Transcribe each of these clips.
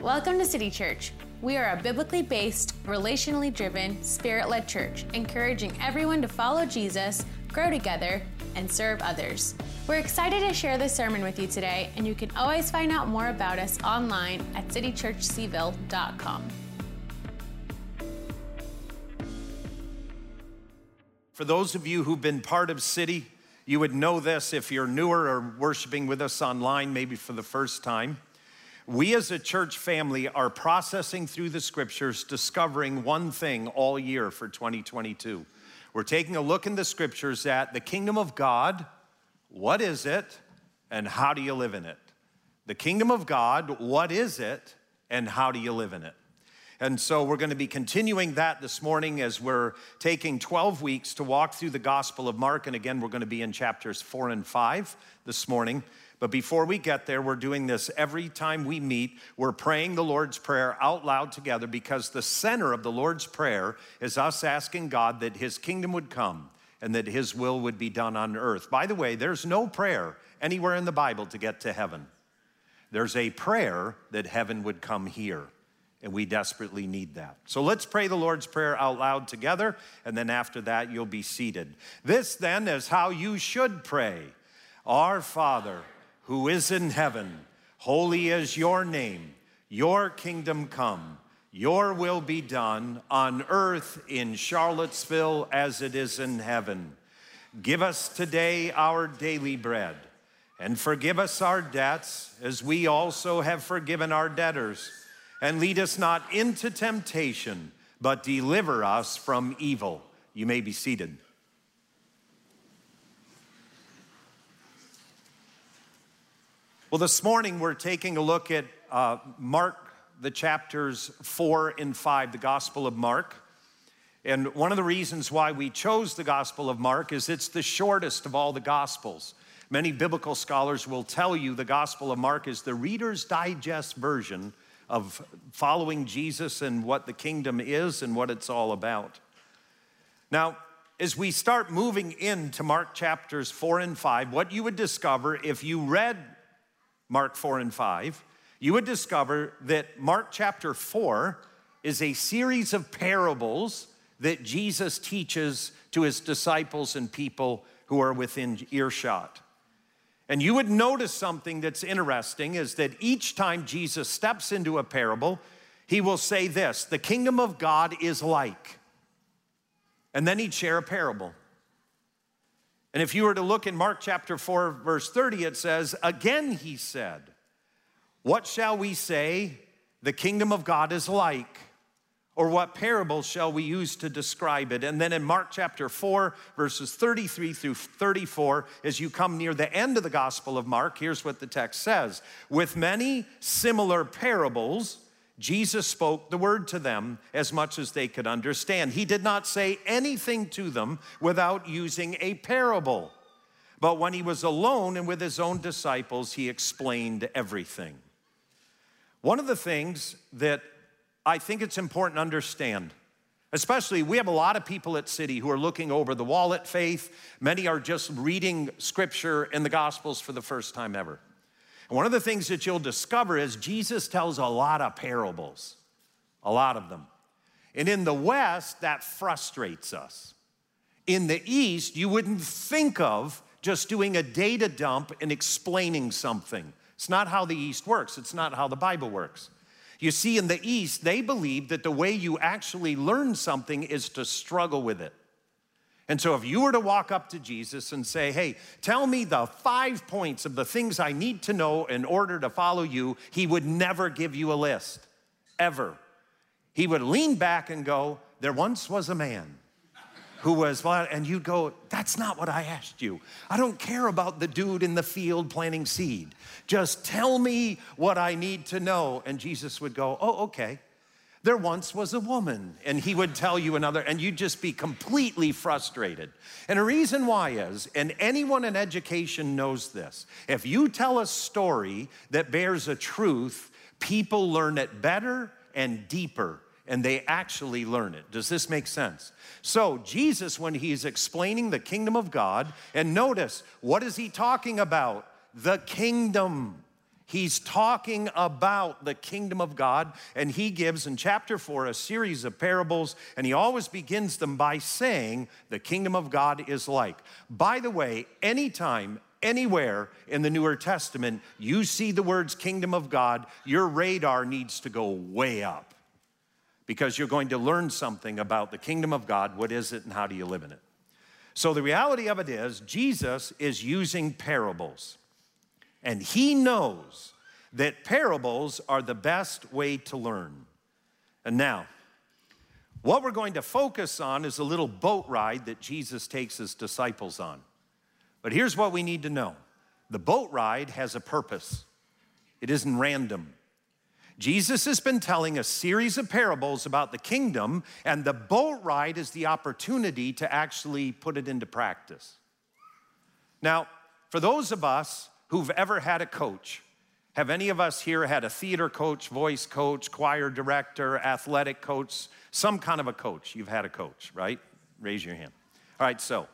Welcome to City Church. We are a biblically based, relationally driven, spirit led church, encouraging everyone to follow Jesus, grow together, and serve others. We're excited to share this sermon with you today, and you can always find out more about us online at citychurchcville.com. For those of you who've been part of City, you would know this if you're newer or worshiping with us online, maybe for the first time. We as a church family are processing through the scriptures, discovering one thing all year for 2022. We're taking a look in the scriptures at the kingdom of God. What is it? And how do you live in it? The kingdom of God, what is it? And how do you live in it? And so we're going to be continuing that this morning as we're taking 12 weeks to walk through the Gospel of Mark. And again, we're going to be in chapters four and five this morning. But before we get there, we're doing this every time we meet. We're praying the Lord's Prayer out loud together because the center of the Lord's Prayer is us asking God that His kingdom would come and that His will would be done on earth. By the way, there's no prayer anywhere in the Bible to get to heaven. There's a prayer that heaven would come here, and we desperately need that. So let's pray the Lord's Prayer out loud together, and then after that, you'll be seated. This then is how you should pray Our Father who is in heaven, holy is your name. Your kingdom come. Your will be done on earth in Charlottesville as it is in heaven. Give us today our daily bread and forgive us our debts as we also have forgiven our debtors. And lead us not into temptation, but deliver us from evil. You may be seated. Well, this morning we're taking a look at uh, Mark, the chapters four and five, the Gospel of Mark. And one of the reasons why we chose the Gospel of Mark is it's the shortest of all the Gospels. Many biblical scholars will tell you the Gospel of Mark is the Reader's Digest version of following Jesus and what the kingdom is and what it's all about. Now, as we start moving into Mark chapters four and five, what you would discover if you read Mark 4 and 5, you would discover that Mark chapter 4 is a series of parables that Jesus teaches to his disciples and people who are within earshot. And you would notice something that's interesting is that each time Jesus steps into a parable, he will say this the kingdom of God is like. And then he'd share a parable. And if you were to look in Mark chapter 4, verse 30, it says, Again he said, What shall we say the kingdom of God is like? Or what parable shall we use to describe it? And then in Mark chapter 4, verses 33 through 34, as you come near the end of the Gospel of Mark, here's what the text says With many similar parables, Jesus spoke the word to them as much as they could understand. He did not say anything to them without using a parable. But when he was alone and with his own disciples, he explained everything. One of the things that I think it's important to understand, especially we have a lot of people at City who are looking over the wall at faith. Many are just reading scripture and the Gospels for the first time ever. And one of the things that you'll discover is Jesus tells a lot of parables, a lot of them. And in the West, that frustrates us. In the East, you wouldn't think of just doing a data dump and explaining something. It's not how the East works, it's not how the Bible works. You see, in the East, they believe that the way you actually learn something is to struggle with it. And so, if you were to walk up to Jesus and say, Hey, tell me the five points of the things I need to know in order to follow you, he would never give you a list, ever. He would lean back and go, There once was a man who was, and you'd go, That's not what I asked you. I don't care about the dude in the field planting seed. Just tell me what I need to know. And Jesus would go, Oh, okay. There once was a woman, and he would tell you another, and you'd just be completely frustrated. And the reason why is, and anyone in education knows this, if you tell a story that bears a truth, people learn it better and deeper, and they actually learn it. Does this make sense? So, Jesus, when he's explaining the kingdom of God, and notice, what is he talking about? The kingdom. He's talking about the kingdom of God, and he gives in chapter four a series of parables, and he always begins them by saying, The kingdom of God is like. By the way, anytime, anywhere in the Newer Testament you see the words kingdom of God, your radar needs to go way up because you're going to learn something about the kingdom of God. What is it, and how do you live in it? So, the reality of it is, Jesus is using parables. And he knows that parables are the best way to learn. And now, what we're going to focus on is a little boat ride that Jesus takes his disciples on. But here's what we need to know the boat ride has a purpose, it isn't random. Jesus has been telling a series of parables about the kingdom, and the boat ride is the opportunity to actually put it into practice. Now, for those of us who've ever had a coach. Have any of us here had a theater coach, voice coach, choir director, athletic coach, some kind of a coach? You've had a coach, right? Raise your hand. All right, so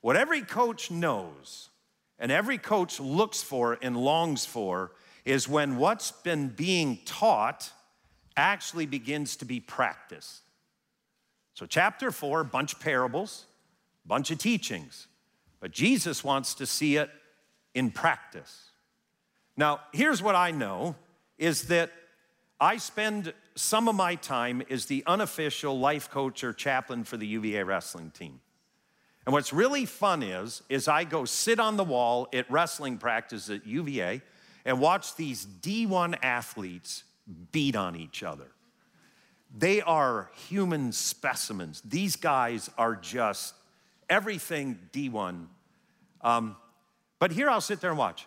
what every coach knows and every coach looks for and longs for is when what's been being taught actually begins to be practiced. So, chapter four, bunch of parables, bunch of teachings, but Jesus wants to see it in practice. Now, here's what I know is that I spend some of my time as the unofficial life coach or chaplain for the UVA wrestling team. And what's really fun is, is I go sit on the wall at wrestling practice at UVA and watch these D1 athletes beat on each other. They are human specimens. These guys are just everything D1. Um, but here I'll sit there and watch.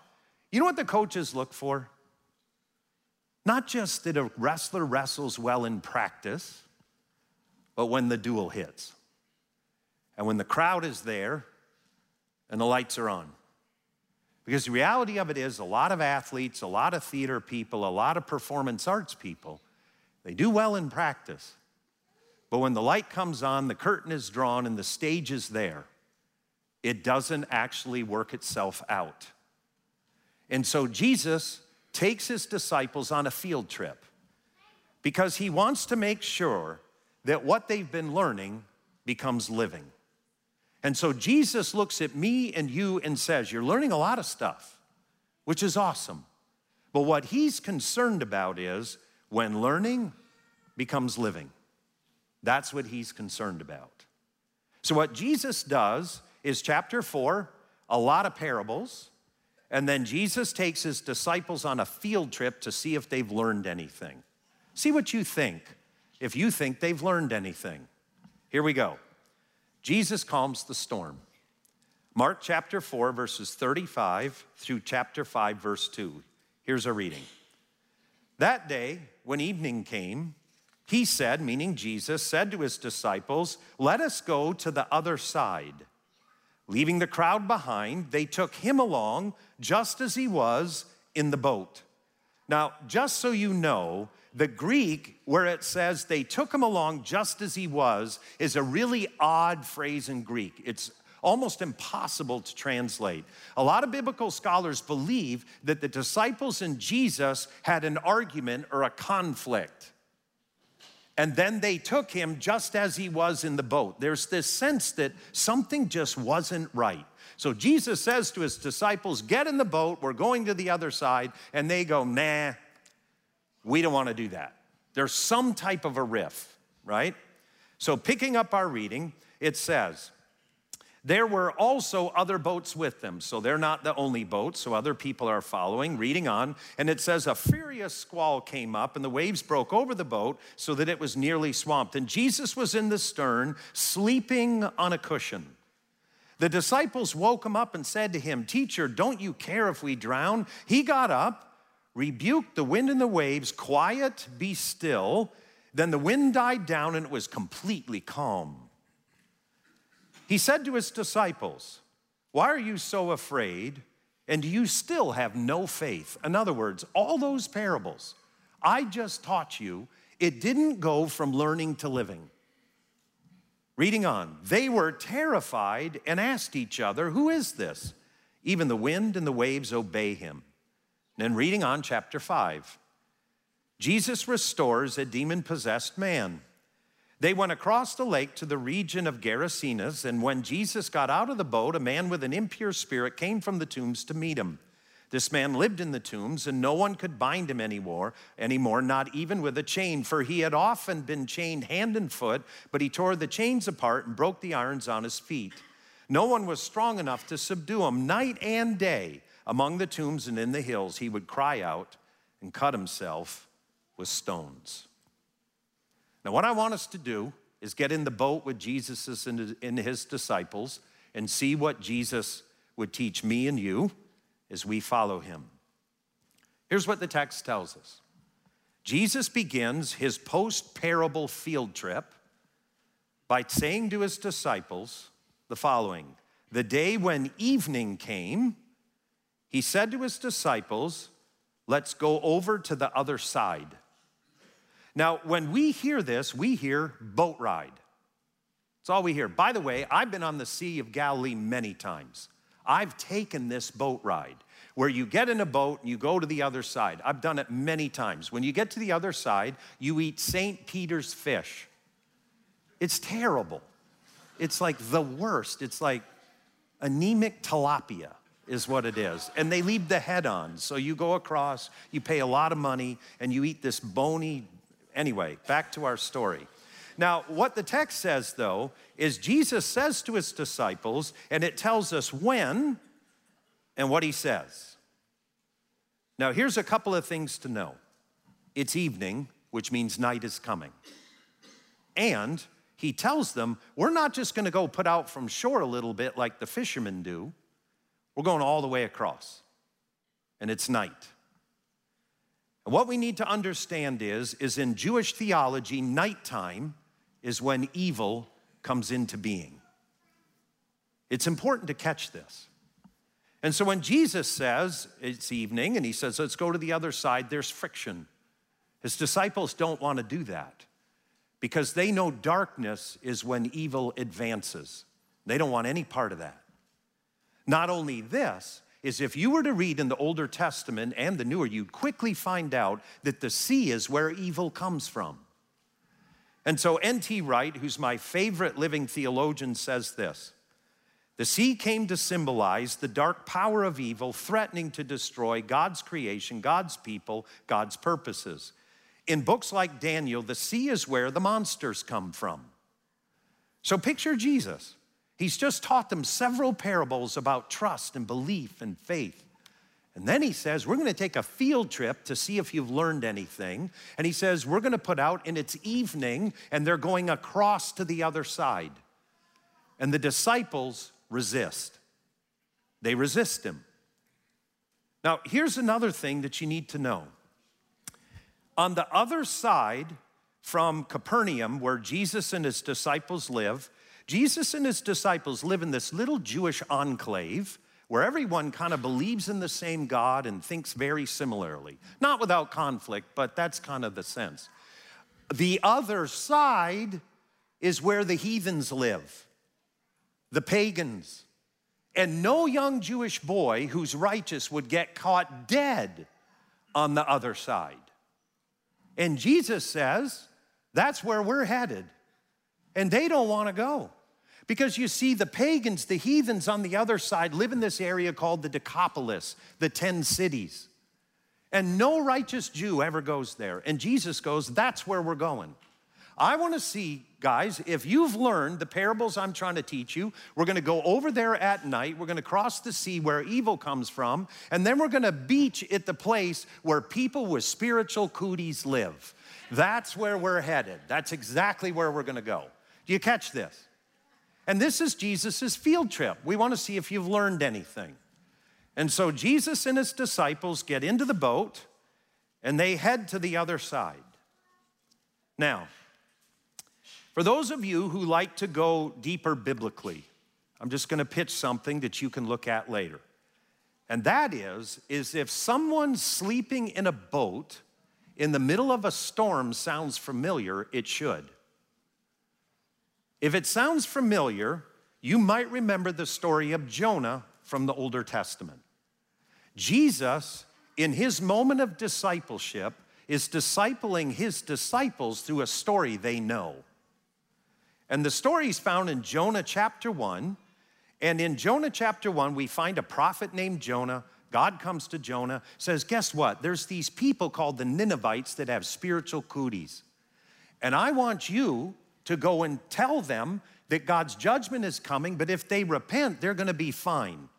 You know what the coaches look for? Not just that a wrestler wrestles well in practice, but when the duel hits. And when the crowd is there and the lights are on. Because the reality of it is, a lot of athletes, a lot of theater people, a lot of performance arts people, they do well in practice. But when the light comes on, the curtain is drawn, and the stage is there, it doesn't actually work itself out. And so Jesus takes his disciples on a field trip because he wants to make sure that what they've been learning becomes living. And so Jesus looks at me and you and says, You're learning a lot of stuff, which is awesome. But what he's concerned about is when learning becomes living. That's what he's concerned about. So, what Jesus does is chapter four, a lot of parables. And then Jesus takes his disciples on a field trip to see if they've learned anything. See what you think, if you think they've learned anything. Here we go. Jesus calms the storm. Mark chapter 4, verses 35 through chapter 5, verse 2. Here's a reading. That day, when evening came, he said, meaning Jesus, said to his disciples, Let us go to the other side. Leaving the crowd behind, they took him along just as he was in the boat. Now, just so you know, the Greek, where it says they took him along just as he was, is a really odd phrase in Greek. It's almost impossible to translate. A lot of biblical scholars believe that the disciples and Jesus had an argument or a conflict. And then they took him just as he was in the boat. There's this sense that something just wasn't right. So Jesus says to his disciples, Get in the boat, we're going to the other side. And they go, Nah, we don't want to do that. There's some type of a riff, right? So picking up our reading, it says, there were also other boats with them. So they're not the only boat, so other people are following, reading on. And it says, A furious squall came up, and the waves broke over the boat so that it was nearly swamped. And Jesus was in the stern, sleeping on a cushion. The disciples woke him up and said to him, Teacher, don't you care if we drown? He got up, rebuked the wind and the waves, Quiet, be still. Then the wind died down, and it was completely calm. He said to his disciples, Why are you so afraid? And do you still have no faith? In other words, all those parables I just taught you, it didn't go from learning to living. Reading on, they were terrified and asked each other, Who is this? Even the wind and the waves obey him. And reading on chapter 5, Jesus restores a demon possessed man. They went across the lake to the region of Gerasenes, and when Jesus got out of the boat, a man with an impure spirit came from the tombs to meet him. This man lived in the tombs, and no one could bind him anymore, anymore, not even with a chain, for he had often been chained hand and foot, but he tore the chains apart and broke the irons on his feet. No one was strong enough to subdue him. Night and day, among the tombs and in the hills, he would cry out and cut himself with stones. Now, what I want us to do is get in the boat with Jesus and his disciples and see what Jesus would teach me and you as we follow him. Here's what the text tells us Jesus begins his post parable field trip by saying to his disciples the following The day when evening came, he said to his disciples, Let's go over to the other side. Now, when we hear this, we hear boat ride. That's all we hear. By the way, I've been on the Sea of Galilee many times. I've taken this boat ride where you get in a boat and you go to the other side. I've done it many times. When you get to the other side, you eat St. Peter's fish. It's terrible. It's like the worst. It's like anemic tilapia is what it is. And they leave the head on. So you go across, you pay a lot of money, and you eat this bony, Anyway, back to our story. Now, what the text says, though, is Jesus says to his disciples, and it tells us when and what he says. Now, here's a couple of things to know it's evening, which means night is coming. And he tells them, we're not just gonna go put out from shore a little bit like the fishermen do, we're going all the way across. And it's night. And what we need to understand is, is in Jewish theology, nighttime is when evil comes into being. It's important to catch this. And so when Jesus says it's evening and he says, let's go to the other side, there's friction. His disciples don't want to do that because they know darkness is when evil advances. They don't want any part of that. Not only this, is if you were to read in the Older Testament and the Newer, you'd quickly find out that the sea is where evil comes from. And so N.T. Wright, who's my favorite living theologian, says this The sea came to symbolize the dark power of evil threatening to destroy God's creation, God's people, God's purposes. In books like Daniel, the sea is where the monsters come from. So picture Jesus. He's just taught them several parables about trust and belief and faith. And then he says, We're going to take a field trip to see if you've learned anything. And he says, We're going to put out, and it's evening, and they're going across to the other side. And the disciples resist. They resist him. Now, here's another thing that you need to know. On the other side from Capernaum, where Jesus and his disciples live, Jesus and his disciples live in this little Jewish enclave where everyone kind of believes in the same God and thinks very similarly. Not without conflict, but that's kind of the sense. The other side is where the heathens live, the pagans. And no young Jewish boy who's righteous would get caught dead on the other side. And Jesus says, that's where we're headed. And they don't want to go. Because you see, the pagans, the heathens on the other side, live in this area called the Decapolis, the 10 cities. And no righteous Jew ever goes there. And Jesus goes, That's where we're going. I want to see, guys, if you've learned the parables I'm trying to teach you, we're going to go over there at night. We're going to cross the sea where evil comes from. And then we're going to beach at the place where people with spiritual cooties live. That's where we're headed. That's exactly where we're going to go. Do you catch this? And this is Jesus' field trip. We want to see if you've learned anything. And so Jesus and his disciples get into the boat and they head to the other side. Now, for those of you who like to go deeper biblically, I'm just going to pitch something that you can look at later. And that is is if someone sleeping in a boat in the middle of a storm sounds familiar, it should. If it sounds familiar, you might remember the story of Jonah from the Older Testament. Jesus in his moment of discipleship, is discipling his disciples through a story they know. And the story is found in Jonah chapter 1. And in Jonah chapter 1, we find a prophet named Jonah. God comes to Jonah, says, Guess what? There's these people called the Ninevites that have spiritual cooties. And I want you to go and tell them that God's judgment is coming, but if they repent, they're gonna be fine.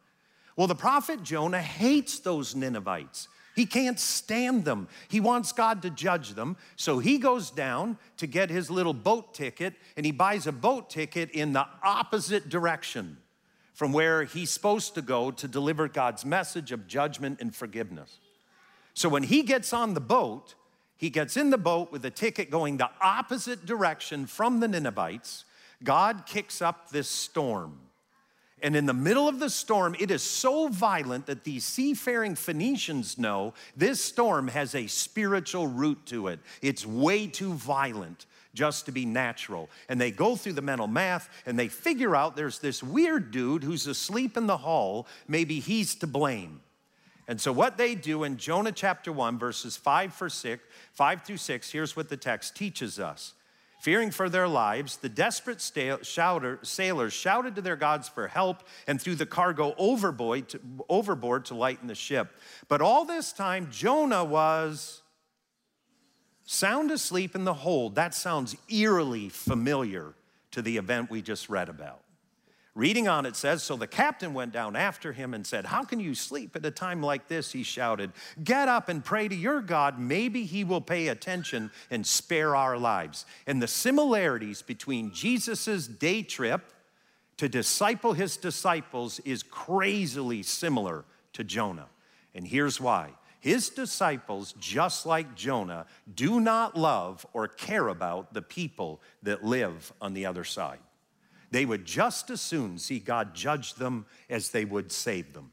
Well, the prophet Jonah hates those Ninevites. He can't stand them. He wants God to judge them. So he goes down to get his little boat ticket and he buys a boat ticket in the opposite direction from where he's supposed to go to deliver God's message of judgment and forgiveness. So when he gets on the boat, he gets in the boat with a ticket going the opposite direction from the Ninevites. God kicks up this storm. And in the middle of the storm, it is so violent that these seafaring Phoenicians know this storm has a spiritual root to it. It's way too violent just to be natural. And they go through the mental math and they figure out there's this weird dude who's asleep in the hall. Maybe he's to blame. And so, what they do in Jonah chapter 1, verses 5, for 6, 5 through 6, here's what the text teaches us. Fearing for their lives, the desperate sailors shouted to their gods for help and threw the cargo overboard to, overboard to lighten the ship. But all this time, Jonah was sound asleep in the hold. That sounds eerily familiar to the event we just read about. Reading on, it says So the captain went down after him and said, How can you sleep at a time like this? He shouted, Get up and pray to your God. Maybe he will pay attention and spare our lives. And the similarities between Jesus' day trip to disciple his disciples is crazily similar to Jonah. And here's why. His disciples, just like Jonah, do not love or care about the people that live on the other side. They would just as soon see God judge them as they would save them.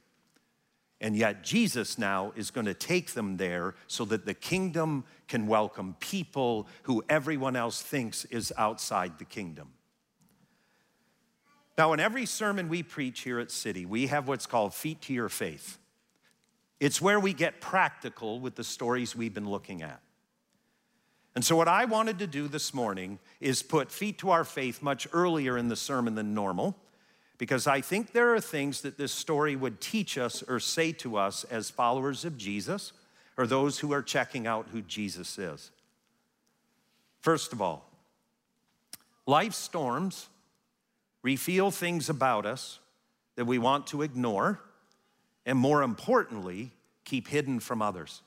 And yet, Jesus now is going to take them there so that the kingdom can welcome people who everyone else thinks is outside the kingdom. Now, in every sermon we preach here at City, we have what's called Feet to Your Faith. It's where we get practical with the stories we've been looking at. And so, what I wanted to do this morning is put feet to our faith much earlier in the sermon than normal, because I think there are things that this story would teach us or say to us as followers of Jesus or those who are checking out who Jesus is. First of all, life storms reveal things about us that we want to ignore, and more importantly, keep hidden from others.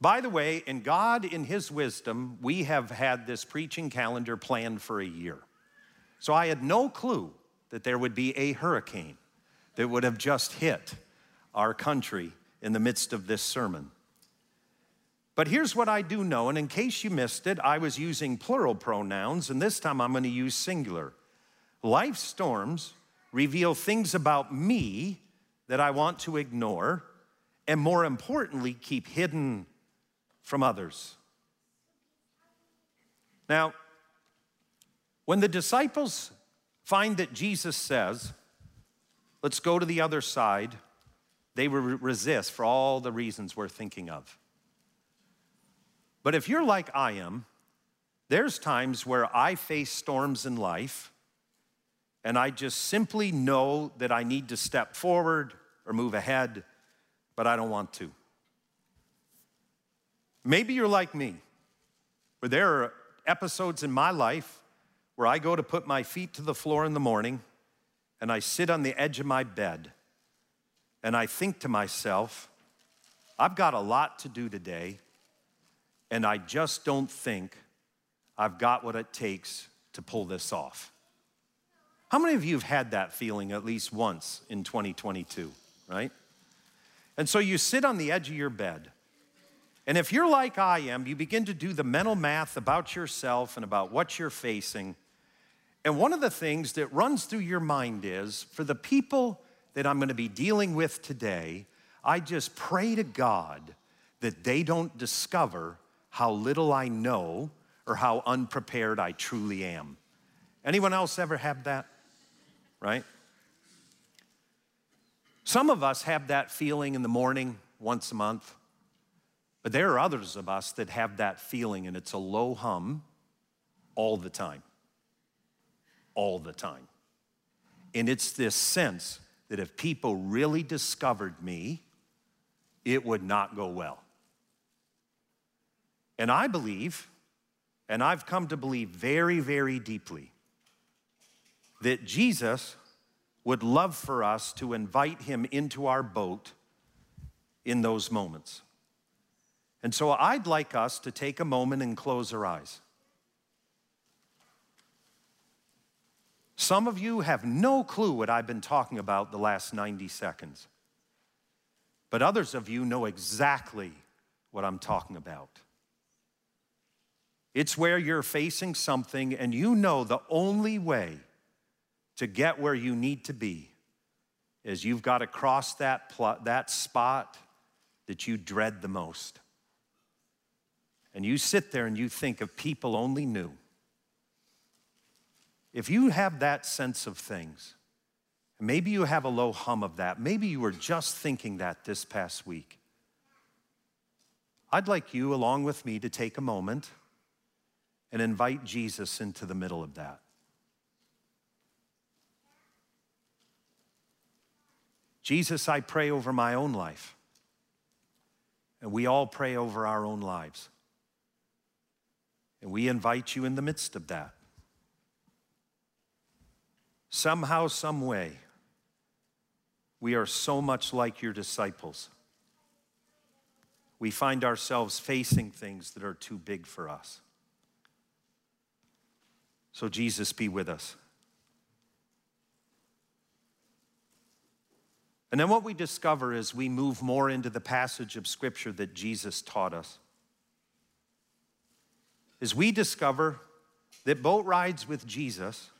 By the way, in God, in His wisdom, we have had this preaching calendar planned for a year. So I had no clue that there would be a hurricane that would have just hit our country in the midst of this sermon. But here's what I do know, and in case you missed it, I was using plural pronouns, and this time I'm going to use singular. Life storms reveal things about me that I want to ignore, and more importantly, keep hidden from others. Now, when the disciples find that Jesus says, Let's go to the other side, they will resist for all the reasons we're thinking of. But if you're like I am, there's times where I face storms in life and I just simply know that I need to step forward or move ahead, but I don't want to. Maybe you're like me, where there are episodes in my life where I go to put my feet to the floor in the morning and I sit on the edge of my bed and I think to myself, I've got a lot to do today, and I just don't think I've got what it takes to pull this off. How many of you have had that feeling at least once in 2022, right? And so you sit on the edge of your bed and if you're like I am, you begin to do the mental math about yourself and about what you're facing. And one of the things that runs through your mind is for the people that I'm going to be dealing with today, I just pray to God that they don't discover how little I know or how unprepared I truly am. Anyone else ever have that? Right? Some of us have that feeling in the morning once a month. But there are others of us that have that feeling, and it's a low hum all the time. All the time. And it's this sense that if people really discovered me, it would not go well. And I believe, and I've come to believe very, very deeply, that Jesus would love for us to invite him into our boat in those moments. And so I'd like us to take a moment and close our eyes. Some of you have no clue what I've been talking about the last 90 seconds. But others of you know exactly what I'm talking about. It's where you're facing something and you know the only way to get where you need to be is you've got to cross that, pl- that spot that you dread the most. And you sit there and you think if people only knew. If you have that sense of things, maybe you have a low hum of that, maybe you were just thinking that this past week, I'd like you, along with me, to take a moment and invite Jesus into the middle of that. Jesus, I pray over my own life. And we all pray over our own lives. And we invite you in the midst of that somehow, some way, we are so much like your disciples. We find ourselves facing things that are too big for us. So, Jesus, be with us. And then what we discover is we move more into the passage of Scripture that Jesus taught us. Is we discover that boat rides with Jesus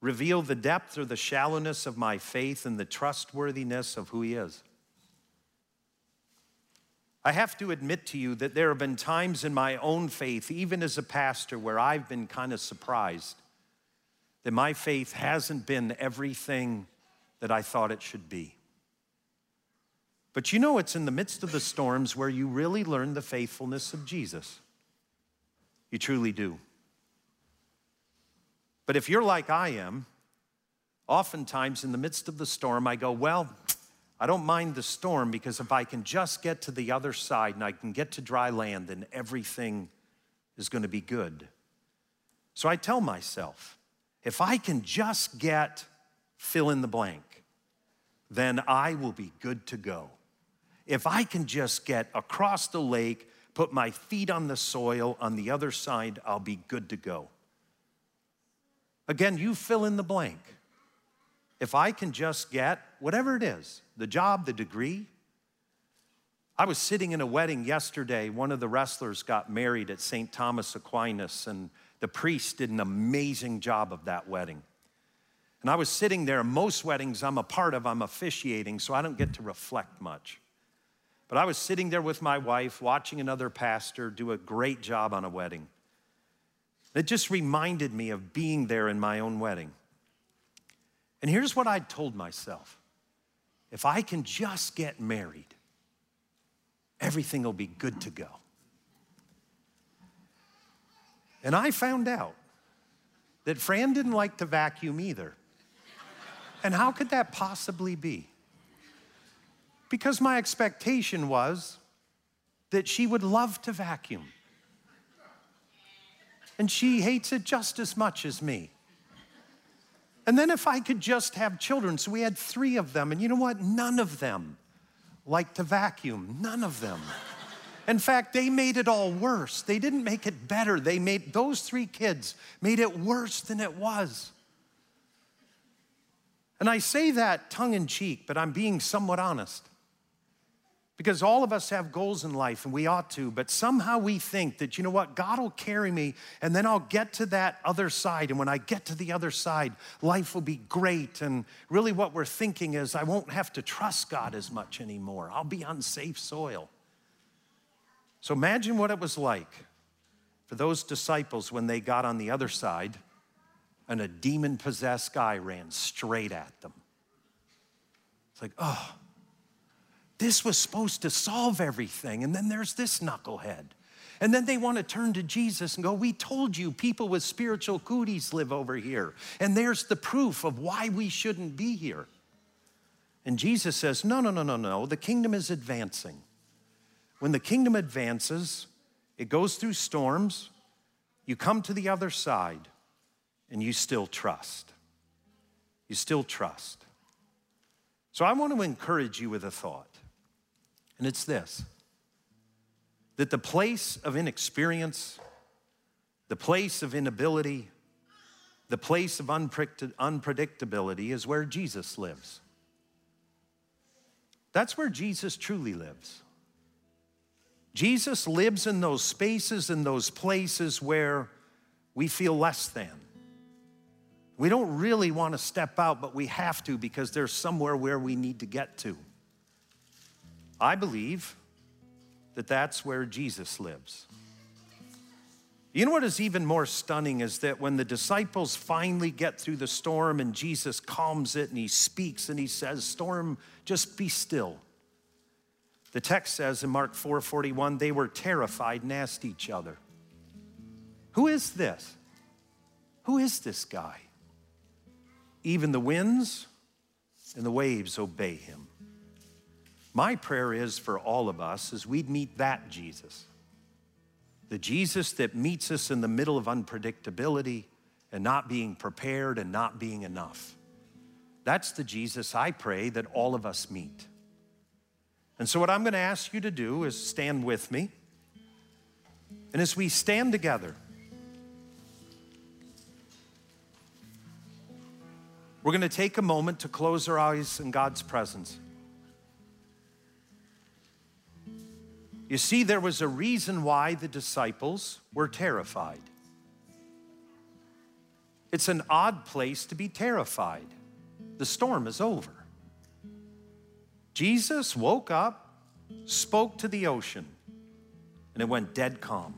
reveal the depth or the shallowness of my faith and the trustworthiness of who He is. I have to admit to you that there have been times in my own faith, even as a pastor, where I've been kind of surprised that my faith hasn't been everything that I thought it should be. But you know, it's in the midst of the storms where you really learn the faithfulness of Jesus. You truly do. But if you're like I am, oftentimes in the midst of the storm, I go, Well, I don't mind the storm because if I can just get to the other side and I can get to dry land, then everything is going to be good. So I tell myself, if I can just get fill in the blank, then I will be good to go. If I can just get across the lake, put my feet on the soil on the other side, I'll be good to go. Again, you fill in the blank. If I can just get whatever it is the job, the degree. I was sitting in a wedding yesterday. One of the wrestlers got married at St. Thomas Aquinas, and the priest did an amazing job of that wedding. And I was sitting there. Most weddings I'm a part of, I'm officiating, so I don't get to reflect much. But I was sitting there with my wife, watching another pastor do a great job on a wedding. It just reminded me of being there in my own wedding. And here's what I told myself if I can just get married, everything will be good to go. And I found out that Fran didn't like to vacuum either. And how could that possibly be? Because my expectation was that she would love to vacuum and she hates it just as much as me. And then if I could just have children, so we had three of them, and you know what? None of them liked to vacuum, none of them. In fact, they made it all worse. They didn't make it better. They made those three kids made it worse than it was. And I say that tongue in cheek, but I'm being somewhat honest. Because all of us have goals in life and we ought to, but somehow we think that, you know what, God will carry me and then I'll get to that other side. And when I get to the other side, life will be great. And really, what we're thinking is, I won't have to trust God as much anymore. I'll be on safe soil. So imagine what it was like for those disciples when they got on the other side and a demon possessed guy ran straight at them. It's like, oh, This was supposed to solve everything. And then there's this knucklehead. And then they want to turn to Jesus and go, We told you people with spiritual cooties live over here. And there's the proof of why we shouldn't be here. And Jesus says, No, no, no, no, no. The kingdom is advancing. When the kingdom advances, it goes through storms. You come to the other side and you still trust. You still trust. So I want to encourage you with a thought, and it's this that the place of inexperience, the place of inability, the place of unpredictability is where Jesus lives. That's where Jesus truly lives. Jesus lives in those spaces and those places where we feel less than. We don't really want to step out, but we have to because there's somewhere where we need to get to. I believe that that's where Jesus lives. You know what is even more stunning is that when the disciples finally get through the storm and Jesus calms it and he speaks and he says, Storm, just be still. The text says in Mark 4:41, they were terrified and asked each other, Who is this? Who is this guy? Even the winds and the waves obey him. My prayer is for all of us is we'd meet that Jesus. The Jesus that meets us in the middle of unpredictability and not being prepared and not being enough. That's the Jesus I pray that all of us meet. And so, what I'm going to ask you to do is stand with me. And as we stand together, we're going to take a moment to close our eyes in God's presence. You see, there was a reason why the disciples were terrified. It's an odd place to be terrified. The storm is over. Jesus woke up, spoke to the ocean, and it went dead calm.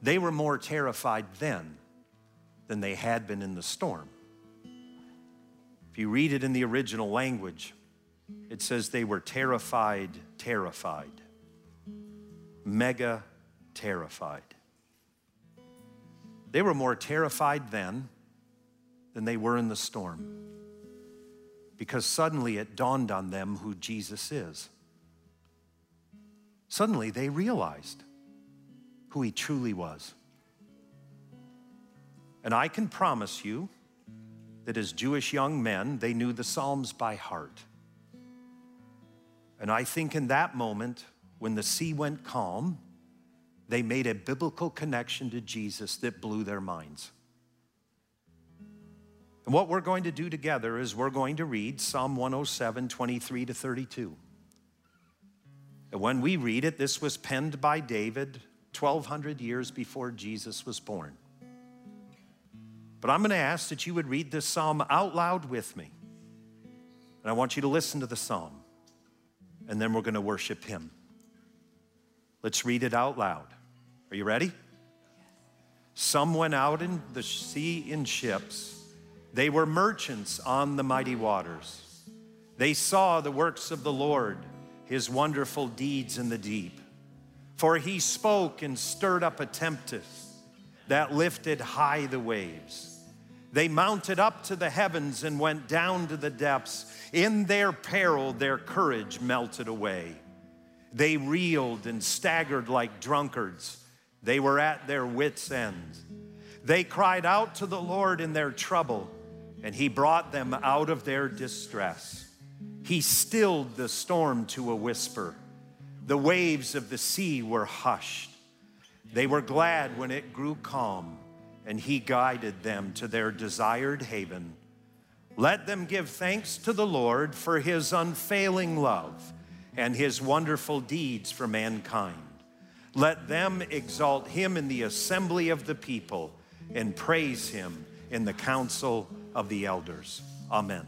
They were more terrified then than they had been in the storm. If you read it in the original language, it says they were terrified, terrified, mega terrified. They were more terrified then than they were in the storm because suddenly it dawned on them who Jesus is. Suddenly they realized who he truly was. And I can promise you that as Jewish young men, they knew the Psalms by heart. And I think in that moment, when the sea went calm, they made a biblical connection to Jesus that blew their minds. And what we're going to do together is we're going to read Psalm 107, 23 to 32. And when we read it, this was penned by David 1,200 years before Jesus was born. But I'm going to ask that you would read this psalm out loud with me. And I want you to listen to the psalm. And then we're going to worship him. Let's read it out loud. Are you ready? Some went out in the sea in ships they were merchants on the mighty waters. They saw the works of the Lord, his wonderful deeds in the deep. For he spoke and stirred up a tempest that lifted high the waves. They mounted up to the heavens and went down to the depths. In their peril, their courage melted away. They reeled and staggered like drunkards. They were at their wits' end. They cried out to the Lord in their trouble and he brought them out of their distress. He stilled the storm to a whisper. The waves of the sea were hushed. They were glad when it grew calm, and he guided them to their desired haven. Let them give thanks to the Lord for his unfailing love and his wonderful deeds for mankind. Let them exalt him in the assembly of the people and praise him in the council of the elders. Amen.